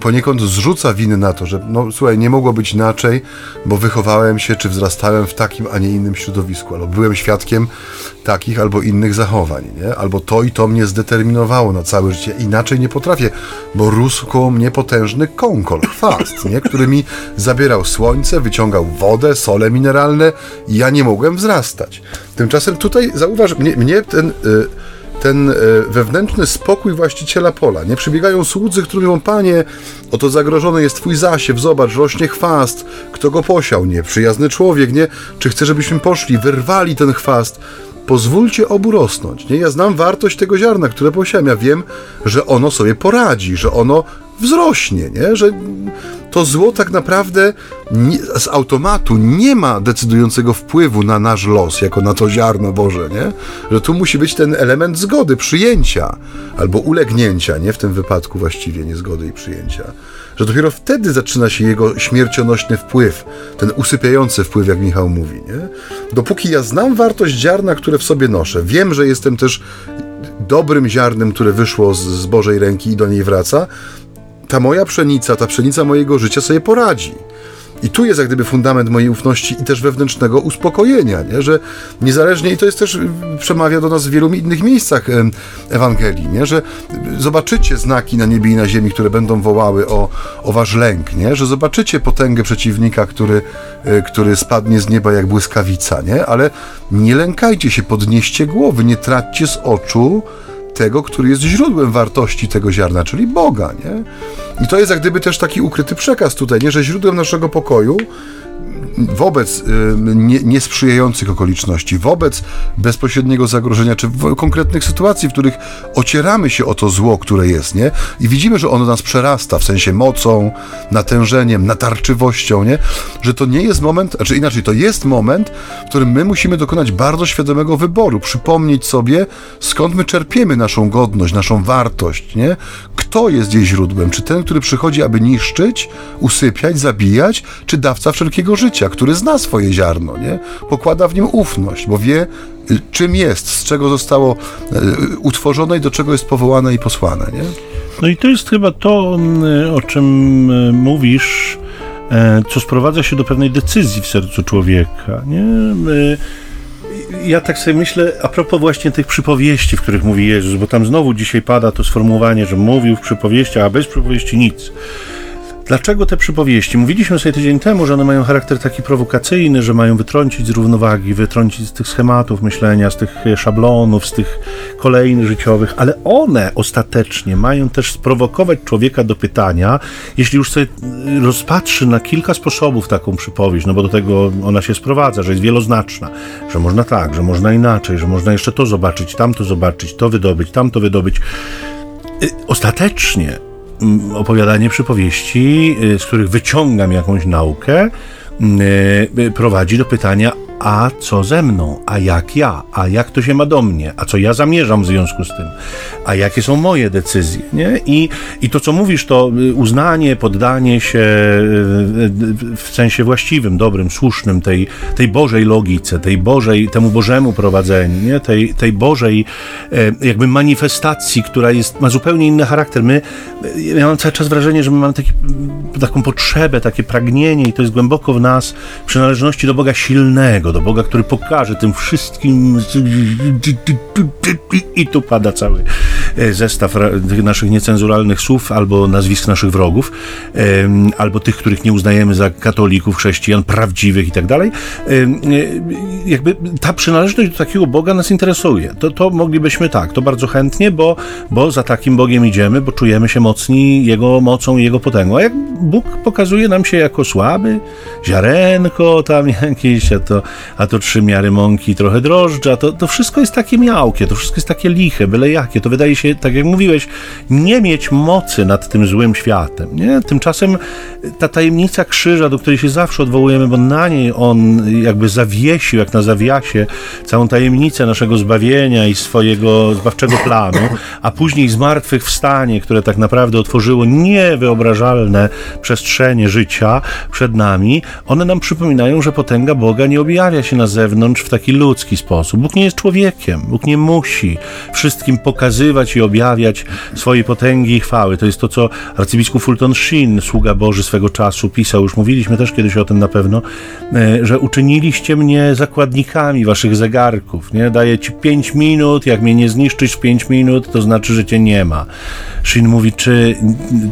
poniekąd zrzuca winy na to, że no słuchaj, nie mogło być inaczej, bo wychowałem się czy wzrastałem w takim, a nie innym środowisku, albo byłem świadkiem takich albo innych zachowań, nie? albo to i to mnie zdeterminowało na całe życie, inaczej nie potrafię, bo rósł koło mnie potężny kąkol, chwast, nie? który mi zabierał słońce, wyciągał wodę, sole mineralne i ja nie mogłem wzrastać. Tymczasem tutaj zauważ, mnie, mnie ten... Yy, ten e, wewnętrzny spokój właściciela pola. Nie przybiegają słudzy, którzy mówią, panie, oto zagrożony jest twój zasiew, zobacz, rośnie chwast, kto go posiał, nie, przyjazny człowiek, nie, czy chce, żebyśmy poszli, wyrwali ten chwast, pozwólcie obu rosnąć, nie, ja znam wartość tego ziarna, które posiałem, ja wiem, że ono sobie poradzi, że ono wzrośnie, nie? że to zło tak naprawdę nie, z automatu nie ma decydującego wpływu na nasz los, jako na to ziarno Boże, nie? że tu musi być ten element zgody, przyjęcia albo ulegnięcia, nie w tym wypadku właściwie niezgody i przyjęcia. Że dopiero wtedy zaczyna się jego śmiercionośny wpływ, ten usypiający wpływ, jak Michał mówi. Nie? Dopóki ja znam wartość ziarna, które w sobie noszę, wiem, że jestem też dobrym ziarnem, które wyszło z, z Bożej ręki i do niej wraca, ta moja pszenica, ta pszenica mojego życia sobie poradzi. I tu jest jak gdyby fundament mojej ufności i też wewnętrznego uspokojenia, nie? że niezależnie, i to jest też, przemawia do nas w wielu innych miejscach Ewangelii, nie? że zobaczycie znaki na niebie i na ziemi, które będą wołały o, o wasz lęk, nie? że zobaczycie potęgę przeciwnika, który, e, który spadnie z nieba jak błyskawica, nie? ale nie lękajcie się, podnieście głowy, nie traćcie z oczu tego, który jest źródłem wartości tego ziarna, czyli Boga, nie? I to jest jak gdyby też taki ukryty przekaz tutaj, nie? Że źródłem naszego pokoju wobec y, nie, niesprzyjających okoliczności, wobec bezpośredniego zagrożenia, czy konkretnych sytuacji, w których ocieramy się o to zło, które jest, nie? I widzimy, że ono nas przerasta, w sensie mocą, natężeniem, natarczywością, nie? Że to nie jest moment, znaczy inaczej, to jest moment, w którym my musimy dokonać bardzo świadomego wyboru, przypomnieć sobie, skąd my czerpiemy naszą godność, naszą wartość, nie? Kto jest jej źródłem? Czy ten, który przychodzi, aby niszczyć, usypiać, zabijać, czy dawca wszelkiego życia, który zna swoje ziarno, nie? Pokłada w nim ufność, bo wie, y, czym jest, z czego zostało y, utworzone i do czego jest powołane i posłane, nie? No i to jest chyba to, mm, o czym y, mówisz, e, co sprowadza się do pewnej decyzji w sercu człowieka, nie? ja tak sobie myślę, a propos właśnie tych przypowieści, w których mówi Jezus, bo tam znowu dzisiaj pada to sformułowanie, że mówił w przypowieściach, a bez przypowieści nic. Dlaczego te przypowieści? Mówiliśmy sobie tydzień temu, że one mają charakter taki prowokacyjny, że mają wytrącić z równowagi, wytrącić z tych schematów myślenia, z tych szablonów, z tych kolejnych życiowych, ale one ostatecznie mają też sprowokować człowieka do pytania, jeśli już sobie rozpatrzy na kilka sposobów taką przypowieść, no bo do tego ona się sprowadza, że jest wieloznaczna, że można tak, że można inaczej, że można jeszcze to zobaczyć, tamto zobaczyć, to wydobyć, tamto wydobyć. Y, ostatecznie opowiadanie przypowieści, y, z których wyciągam jakąś naukę, y, prowadzi do pytania, a co ze mną, a jak ja, a jak to się ma do mnie, a co ja zamierzam w związku z tym, a jakie są moje decyzje, nie? I, i to, co mówisz, to uznanie, poddanie się w sensie właściwym, dobrym, słusznym tej, tej Bożej logice, tej Bożej, temu Bożemu prowadzeniu, nie? Tej, tej Bożej e, jakby manifestacji, która jest, ma zupełnie inny charakter. My, ja mam cały czas wrażenie, że my mamy taki, taką potrzebę, takie pragnienie i to jest głęboko w nas przynależności do Boga silnego, do Boga, który pokaże tym wszystkim i tu pada cały zestaw tych naszych niecenzuralnych słów albo nazwisk naszych wrogów, albo tych, których nie uznajemy za katolików, chrześcijan, prawdziwych i tak dalej. E, jakby ta przynależność do takiego Boga nas interesuje. To, to moglibyśmy tak, to bardzo chętnie, bo, bo za takim Bogiem idziemy, bo czujemy się mocni Jego mocą i Jego potęgą. A jak Bóg pokazuje nam się jako słaby, ziarenko tam jakieś, a to a to trzy miary mąki, trochę drożdża, to, to wszystko jest takie miałkie, to wszystko jest takie liche, byle jakie. To wydaje się, tak jak mówiłeś, nie mieć mocy nad tym złym światem. Nie? Tymczasem ta tajemnica krzyża, do której się zawsze odwołujemy, bo na niej on jakby zawiesił, jak na zawiasie, całą tajemnicę naszego zbawienia i swojego zbawczego planu, a później zmartwychwstanie, które tak naprawdę otworzyło niewyobrażalne przestrzenie życia przed nami, one nam przypominają, że potęga Boga nie objawia się na zewnątrz w taki ludzki sposób. Bóg nie jest człowiekiem, Bóg nie musi wszystkim pokazywać i objawiać swojej potęgi i chwały. To jest to, co arcybiskup Fulton Sheen, sługa Boży swego czasu, pisał, już mówiliśmy też kiedyś o tym na pewno, e, że uczyniliście mnie zakładnikami waszych zegarków. Nie? Daję ci pięć minut, jak mnie nie zniszczysz pięć minut, to znaczy, że cię nie ma. Sheen mówi, czy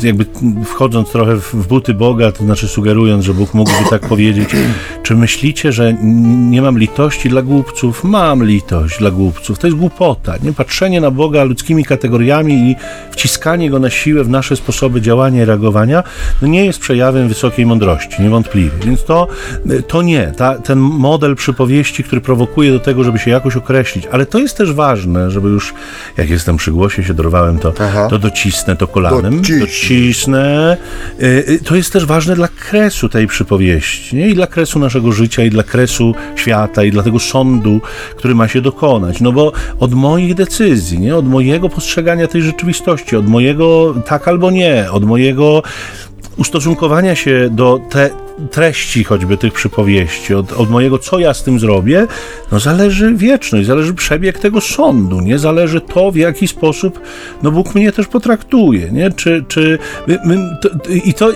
jakby wchodząc trochę w buty Boga, to znaczy sugerując, że Bóg mógłby tak powiedzieć, czy myślicie, że nie mam litości dla głupców, mam litość dla głupców. To jest głupota, nie? Patrzenie na Boga ludzkimi kategoriami i wciskanie Go na siłę w nasze sposoby działania i reagowania, no nie jest przejawem wysokiej mądrości, niewątpliwie. Więc to, to nie. Ta, ten model przypowieści, który prowokuje do tego, żeby się jakoś określić, ale to jest też ważne, żeby już, jak jestem przy głosie, się dorwałem, to, to docisnę to kolanem, Dociśnę. docisnę. Y, y, to jest też ważne dla kresu tej przypowieści, nie? i dla kresu naszego życia, i dla kresu świata i dla tego sądu, który ma się dokonać. No bo od moich decyzji, nie? od mojego postrzegania tej rzeczywistości, od mojego tak albo nie, od mojego ustosunkowania się do te, treści choćby tych przypowieści, od, od, mojego co ja z tym zrobię, no zależy wieczność, zależy przebieg tego sądu, nie? Zależy to, w jaki sposób no Bóg mnie też potraktuje, nie? Czy, czy my, my, to, i, to,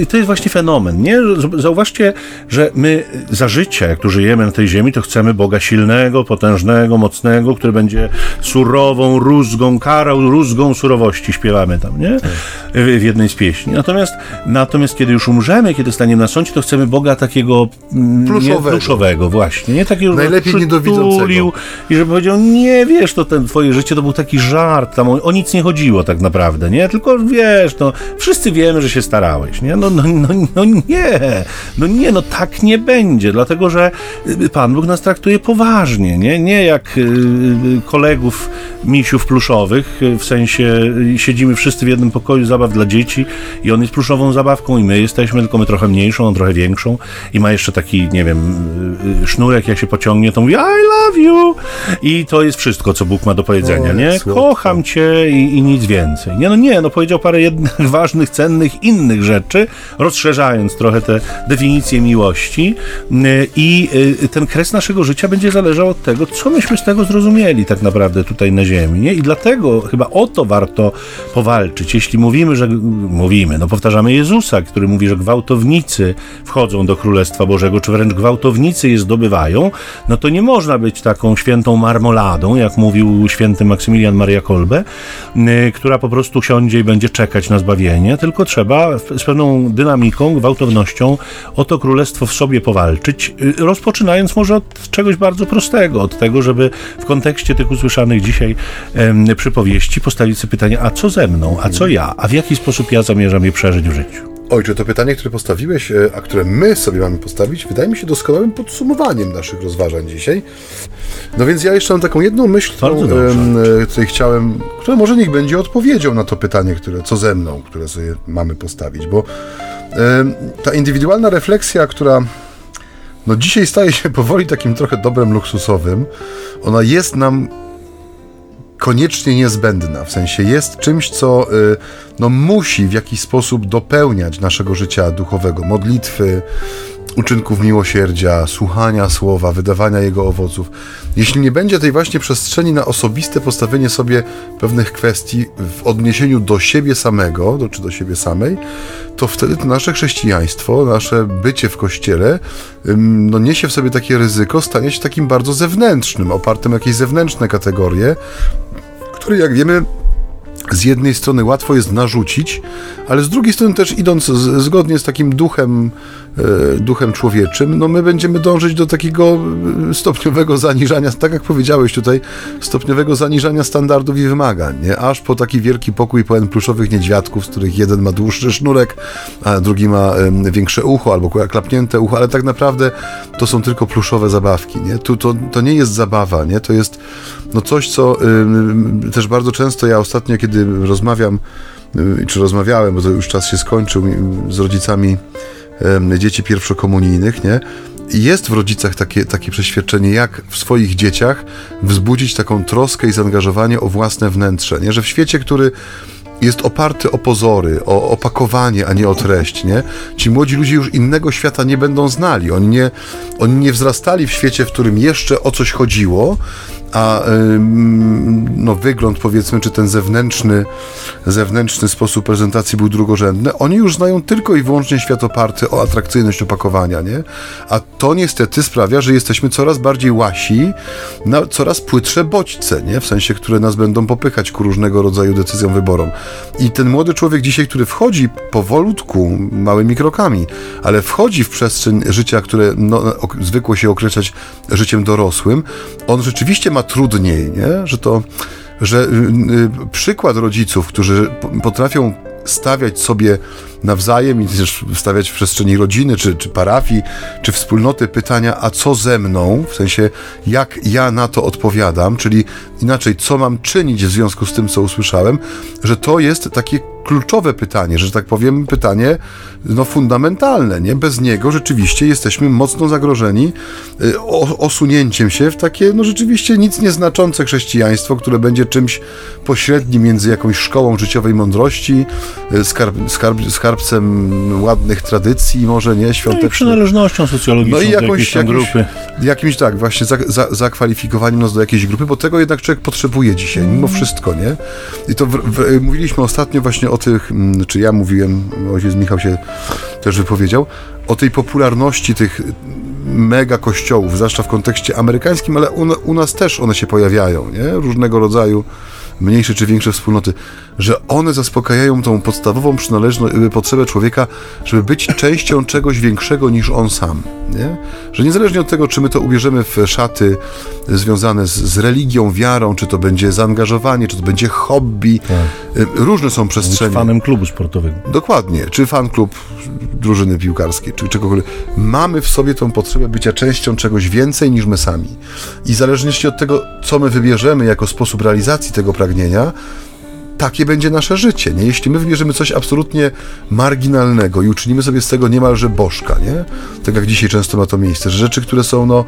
i to jest właśnie fenomen, nie? Zauważcie, że my za życia, jak tu żyjemy na tej ziemi, to chcemy Boga silnego, potężnego, mocnego, który będzie surową rózgą, karał rózgą surowości, śpiewamy tam, nie? W, w jednej z pieśni. Natomiast, natomiast kiedy już umrzemy, kiedy staniemy na sądzie, to chcemy Boga takiego mm, pluszowego, nie, pluszowego właśnie. Nie takiego, Najlepiej niedowidzącego. I żeby powiedział, nie, wiesz, to ten twoje życie to był taki żart, tam o, o, nic nie chodziło tak naprawdę, nie? Tylko wiesz, no, wszyscy wiemy, że się starałeś, nie? No, no, no, no nie, no nie, no tak nie będzie, dlatego, że y, Pan Bóg nas traktuje poważnie, nie? Nie jak y, y, kolegów misiów pluszowych, w sensie siedzimy wszyscy w jednym pokoju zabaw dla dzieci i on jest pluszową zabawką i my jesteśmy, tylko my trochę mniejszą, on trochę większą i ma jeszcze taki, nie wiem, y, y, sznurek, jak się pociągnie, to mówi I love you i to jest wszystko, co Bóg ma do powiedzenia, o, nie? Kocham cię i, i, nic więcej. Nie, no nie, no powiedział parę jednych ważnych, cennych, innych rzeczy, rozszerzając trochę te definicje miłości y, i ten kres naszego życia będzie zależał od tego, co myśmy z tego zrozumieli tak naprawdę tutaj na ziemi, nie? I dlatego chyba o to warto powalczyć. Jeśli mówimy, że mówimy, no powtarzamy Jezusa, który mówi, że gwałtownicy wchodzą do Królestwa Bożego, czy wręcz gwałtownicy je zdobywają, no to nie można być taką świętą marmoladą, jak mówił święty Maksymilian Maria Kolbe, y, która po prostu siądzie i będzie czekać na zbawienie, tylko trzeba z pewną dynamiką, gwałtownością o to królestwo w sobie powalczyć, y, rozpoczynając może od czegoś bardzo prostego, od tego, żeby w kontekście tych usłyszanych dzisiaj przypowieści postawić sobie pytanie, a co ze mną, a co ja, a w jaki sposób ja zamierzam je przeżyć w życiu. Ojcze, to pytanie, które postawiłeś, e, a które my sobie mamy postawić, wydaje mi się doskonałym podsumowaniem naszych rozważań dzisiaj. No więc ja jeszcze mam taką jedną myśl, którą, e, której chciałem, która może niech będzie odpowiedzią na to pytanie, które, co ze mną, które sobie mamy postawić, bo e, ta indywidualna refleksja, która no dzisiaj staje się powoli takim trochę dobrem luksusowym, ona jest nam koniecznie niezbędna, w sensie jest czymś, co y, no, musi w jakiś sposób dopełniać naszego życia duchowego, modlitwy, uczynków miłosierdzia, słuchania słowa, wydawania jego owoców. Jeśli nie będzie tej właśnie przestrzeni na osobiste postawienie sobie pewnych kwestii w odniesieniu do siebie samego, do, czy do siebie samej, to wtedy to nasze chrześcijaństwo, nasze bycie w kościele, no niesie w sobie takie ryzyko stanie się takim bardzo zewnętrznym, opartym o jakieś zewnętrzne kategorie, które jak wiemy z jednej strony łatwo jest narzucić, ale z drugiej strony też idąc z, zgodnie z takim duchem, e, duchem człowieczym, no my będziemy dążyć do takiego e, stopniowego zaniżania, tak jak powiedziałeś tutaj, stopniowego zaniżania standardów i wymagań, nie? aż po taki wielki pokój pełen pluszowych niedźwiadków, z których jeden ma dłuższy sznurek, a drugi ma e, większe ucho albo klapnięte ucho, ale tak naprawdę to są tylko pluszowe zabawki. Nie? Tu, to, to nie jest zabawa, nie? to jest no coś, co też bardzo często ja ostatnio, kiedy rozmawiam, y, czy rozmawiałem, bo to już czas się skończył, z rodzicami dzieci pierwszokomunijnych, nie? jest w rodzicach takie, takie przeświadczenie, jak w swoich dzieciach wzbudzić taką troskę i zaangażowanie o własne wnętrze, nie? że w świecie, który jest oparty o pozory, o opakowanie, a nie o treść, nie? Ci młodzi ludzie już innego świata nie będą znali. Oni nie, oni nie wzrastali w świecie, w którym jeszcze o coś chodziło, a no, wygląd powiedzmy, czy ten zewnętrzny, zewnętrzny sposób prezentacji był drugorzędny, oni już znają tylko i wyłącznie świat oparty o atrakcyjność opakowania, nie? A to niestety sprawia, że jesteśmy coraz bardziej łasi na coraz płytsze bodźce, nie? W sensie, które nas będą popychać ku różnego rodzaju decyzjom, wyborom. I ten młody człowiek dzisiaj, który wchodzi powolutku, małymi krokami, ale wchodzi w przestrzeń życia, które no, zwykło się określać życiem dorosłym, on rzeczywiście ma trudniej, nie? że to, że y, y, przykład rodziców, którzy potrafią stawiać sobie nawzajem i też stawiać w przestrzeni rodziny, czy, czy parafii, czy wspólnoty pytania, a co ze mną, w sensie jak ja na to odpowiadam, czyli inaczej, co mam czynić w związku z tym, co usłyszałem, że to jest takie kluczowe pytanie, że tak powiem, pytanie no, fundamentalne. Nie? Bez niego rzeczywiście jesteśmy mocno zagrożeni y, osunięciem się w takie no, rzeczywiście nic nieznaczące chrześcijaństwo, które będzie czymś pośrednim między jakąś szkołą życiowej mądrości, skarb, skarb, skarbcem ładnych tradycji, może nie, świątecznych. No i przynależnością socjologiczną no i jakąś, do jakimś, grupy. Jakimś, tak, właśnie za, za, zakwalifikowaniem nas do jakiejś grupy, bo tego jednak człowiek potrzebuje dzisiaj, mimo wszystko, nie? I to w, w, mówiliśmy ostatnio właśnie o o tych, mm, czy ja mówiłem, ojciec Michał się też wypowiedział, o tej popularności tych mega kościołów, zwłaszcza w kontekście amerykańskim, ale u, u nas też one się pojawiają, nie? Różnego rodzaju mniejsze czy większe wspólnoty, że one zaspokajają tą podstawową przynależność, y, potrzebę człowieka, żeby być częścią czegoś większego niż on sam. Nie? Że niezależnie od tego, czy my to ubierzemy w szaty związane z, z religią, wiarą, czy to będzie zaangażowanie, czy to będzie hobby, tak. Y, różne są przestrzenie. Być fanem klubu sportowego. Dokładnie, czy fan klub drużyny piłkarskiej, czy czegokolwiek. Mamy w sobie tą potrzebę bycia częścią czegoś więcej niż my sami. I zależnie od tego, co my wybierzemy jako sposób realizacji tego pragnienia, takie będzie nasze życie, nie? Jeśli my wybierzemy coś absolutnie marginalnego i uczynimy sobie z tego niemalże bożka, nie? Tak jak dzisiaj często ma to miejsce, że rzeczy, które są, no...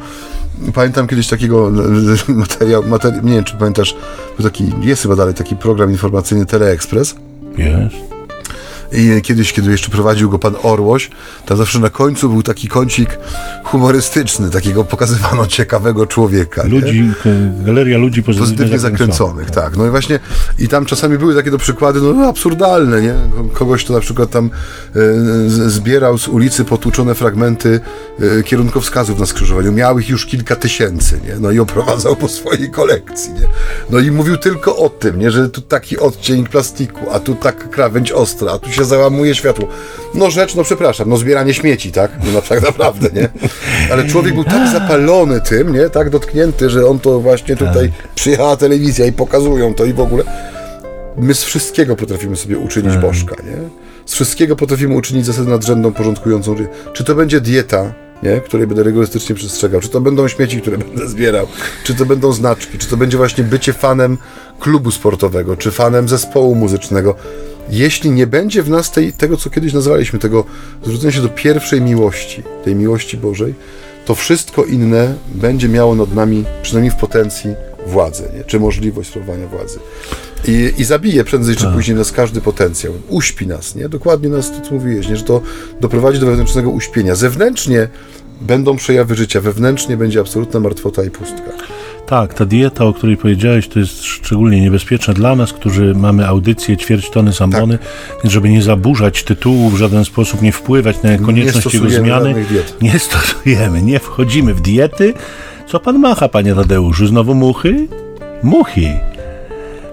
Pamiętam kiedyś takiego materiał, materiał nie wiem, czy pamiętasz, był taki, jest chyba dalej taki program informacyjny Teleexpress. Jest I kiedyś, kiedy jeszcze prowadził go pan Orłoś, tam zawsze na końcu był taki kącik humorystyczny, takiego pokazywano ciekawego człowieka. Ludzi, nie? galeria ludzi pozytywnie, pozytywnie zakręconych. tak. No i właśnie, i tam czasami były takie do przykłady, no absurdalne, nie? Kogoś, kto na przykład tam e, zbierał z ulicy potłuczone fragmenty e, kierunkowskazów na skrzyżowaniu. Miał ich już kilka tysięcy, nie? No i oprowadzał po swojej kolekcji, nie? No i mówił tylko o tym, nie? Że tu taki odcień plastiku, a tu taka krawędź ostra, a tu się załamuje światło. No rzecz, no przepraszam, no zbieranie śmieci, tak? No tak naprawdę, nie? Ale człowiek był tak zapalony tym, nie? Tak dotknięty, że on to właśnie tutaj tak. przyjechała telewizja i pokazują to i w ogóle. My z wszystkiego potrafimy sobie uczynić tak. bożka, nie? Z wszystkiego potrafimy uczynić zasadę nadrzędną, porządkującą. Czy to będzie dieta, nie? której będę rygorystycznie przestrzegał, czy to będą śmieci, które będę zbierał, czy to będą znaczki, czy to będzie właśnie bycie fanem klubu sportowego, czy fanem zespołu muzycznego. Jeśli nie będzie w nas tej, tego, co kiedyś nazwaliśmy, tego zwrócenia się do pierwszej miłości, tej miłości Bożej, to wszystko inne będzie miało nad nami, przynajmniej w potencji, władzę, nie? czy możliwość sprawowania władzy. I, I zabije prędzej czy tak. później nas każdy potencjał. Uśpi nas, nie? Dokładnie nas to, co mówiłeś, nie? że to doprowadzi do wewnętrznego uśpienia. Zewnętrznie będą przejawy życia, wewnętrznie będzie absolutna martwota i pustka. Tak, ta dieta, o której powiedziałeś, to jest szczególnie niebezpieczna dla nas, którzy mamy audycję ćwierć tony sambony, tak. więc żeby nie zaburzać tytułu, w żaden sposób nie wpływać na konieczność jego zmiany, nie stosujemy, nie wchodzimy w diety. Co pan macha, panie Tadeuszu? Znowu muchy? Muchy.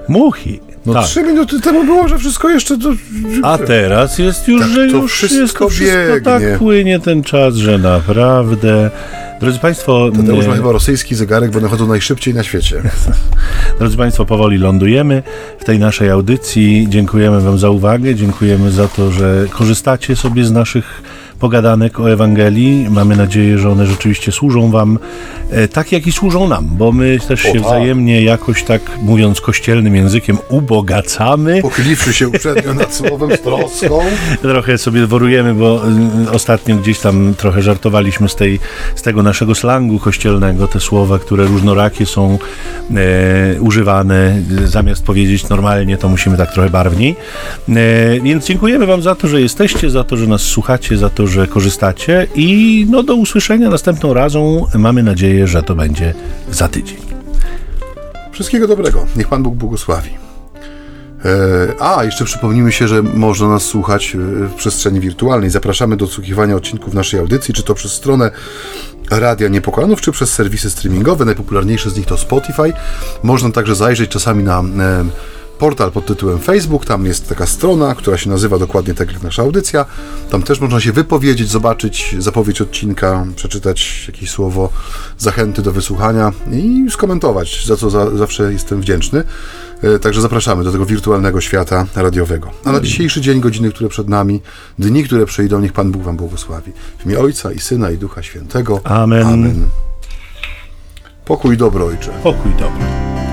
Muchy. No tak. trzy minuty temu było, że wszystko jeszcze... To... A teraz jest już, tak, że już wszystko jest to wszystko biegnie. tak płynie ten czas, że naprawdę... Drodzy Państwo... Tadeusz ma chyba rosyjski zegarek, bo one chodzą najszybciej na świecie. Drodzy Państwo, powoli lądujemy w tej naszej audycji. Dziękujemy Wam za uwagę, dziękujemy za to, że korzystacie sobie z naszych pogadanek o Ewangelii. Mamy nadzieję, że one rzeczywiście służą Wam e, tak, jak i służą nam, bo my też się wzajemnie jakoś tak, mówiąc kościelnym językiem, ubogacamy. Pochyliwszy się uprzednio nad słowem z troską. trochę sobie dworujemy, bo y, ostatnio gdzieś tam trochę żartowaliśmy z, tej, z tego naszego slangu kościelnego, te słowa, które różnorakie są e, używane. Zamiast powiedzieć normalnie, to musimy tak trochę barwniej. E, więc dziękujemy Wam za to, że jesteście, za to, że nas słuchacie, za to, że korzystacie i no do usłyszenia następną razą. Mamy nadzieję, że to będzie za tydzień. Wszystkiego dobrego. Niech Pan Bóg błogosławi. E, a, jeszcze przypomnijmy się, że można nas słuchać e, w przestrzeni wirtualnej. Zapraszamy do odsłuchiwania odcinków naszej audycji, czy to przez stronę Radia Niepokolanów, czy przez serwisy streamingowe. Najpopularniejsze z nich to Spotify. Można także zajrzeć czasami na e, portal pod tytułem Facebook, tam jest taka strona, która się nazywa dokładnie tak jak nasza audycja. Tam też można się wypowiedzieć, zobaczyć zapowiedź odcinka, przeczytać jakieś słowo zachęty do wysłuchania i skomentować, za co za, zawsze jestem wdzięczny. E, także zapraszamy do tego wirtualnego świata radiowego. A na dzisiejszy dzień, godziny, które przed nami, dni, które przejdą, niech Pan Bóg Wam błogosławi. W imię Ojca i Syna i Ducha Świętego. Amen. Amen. Pokój dobro, Ojcze. Pokój dobro.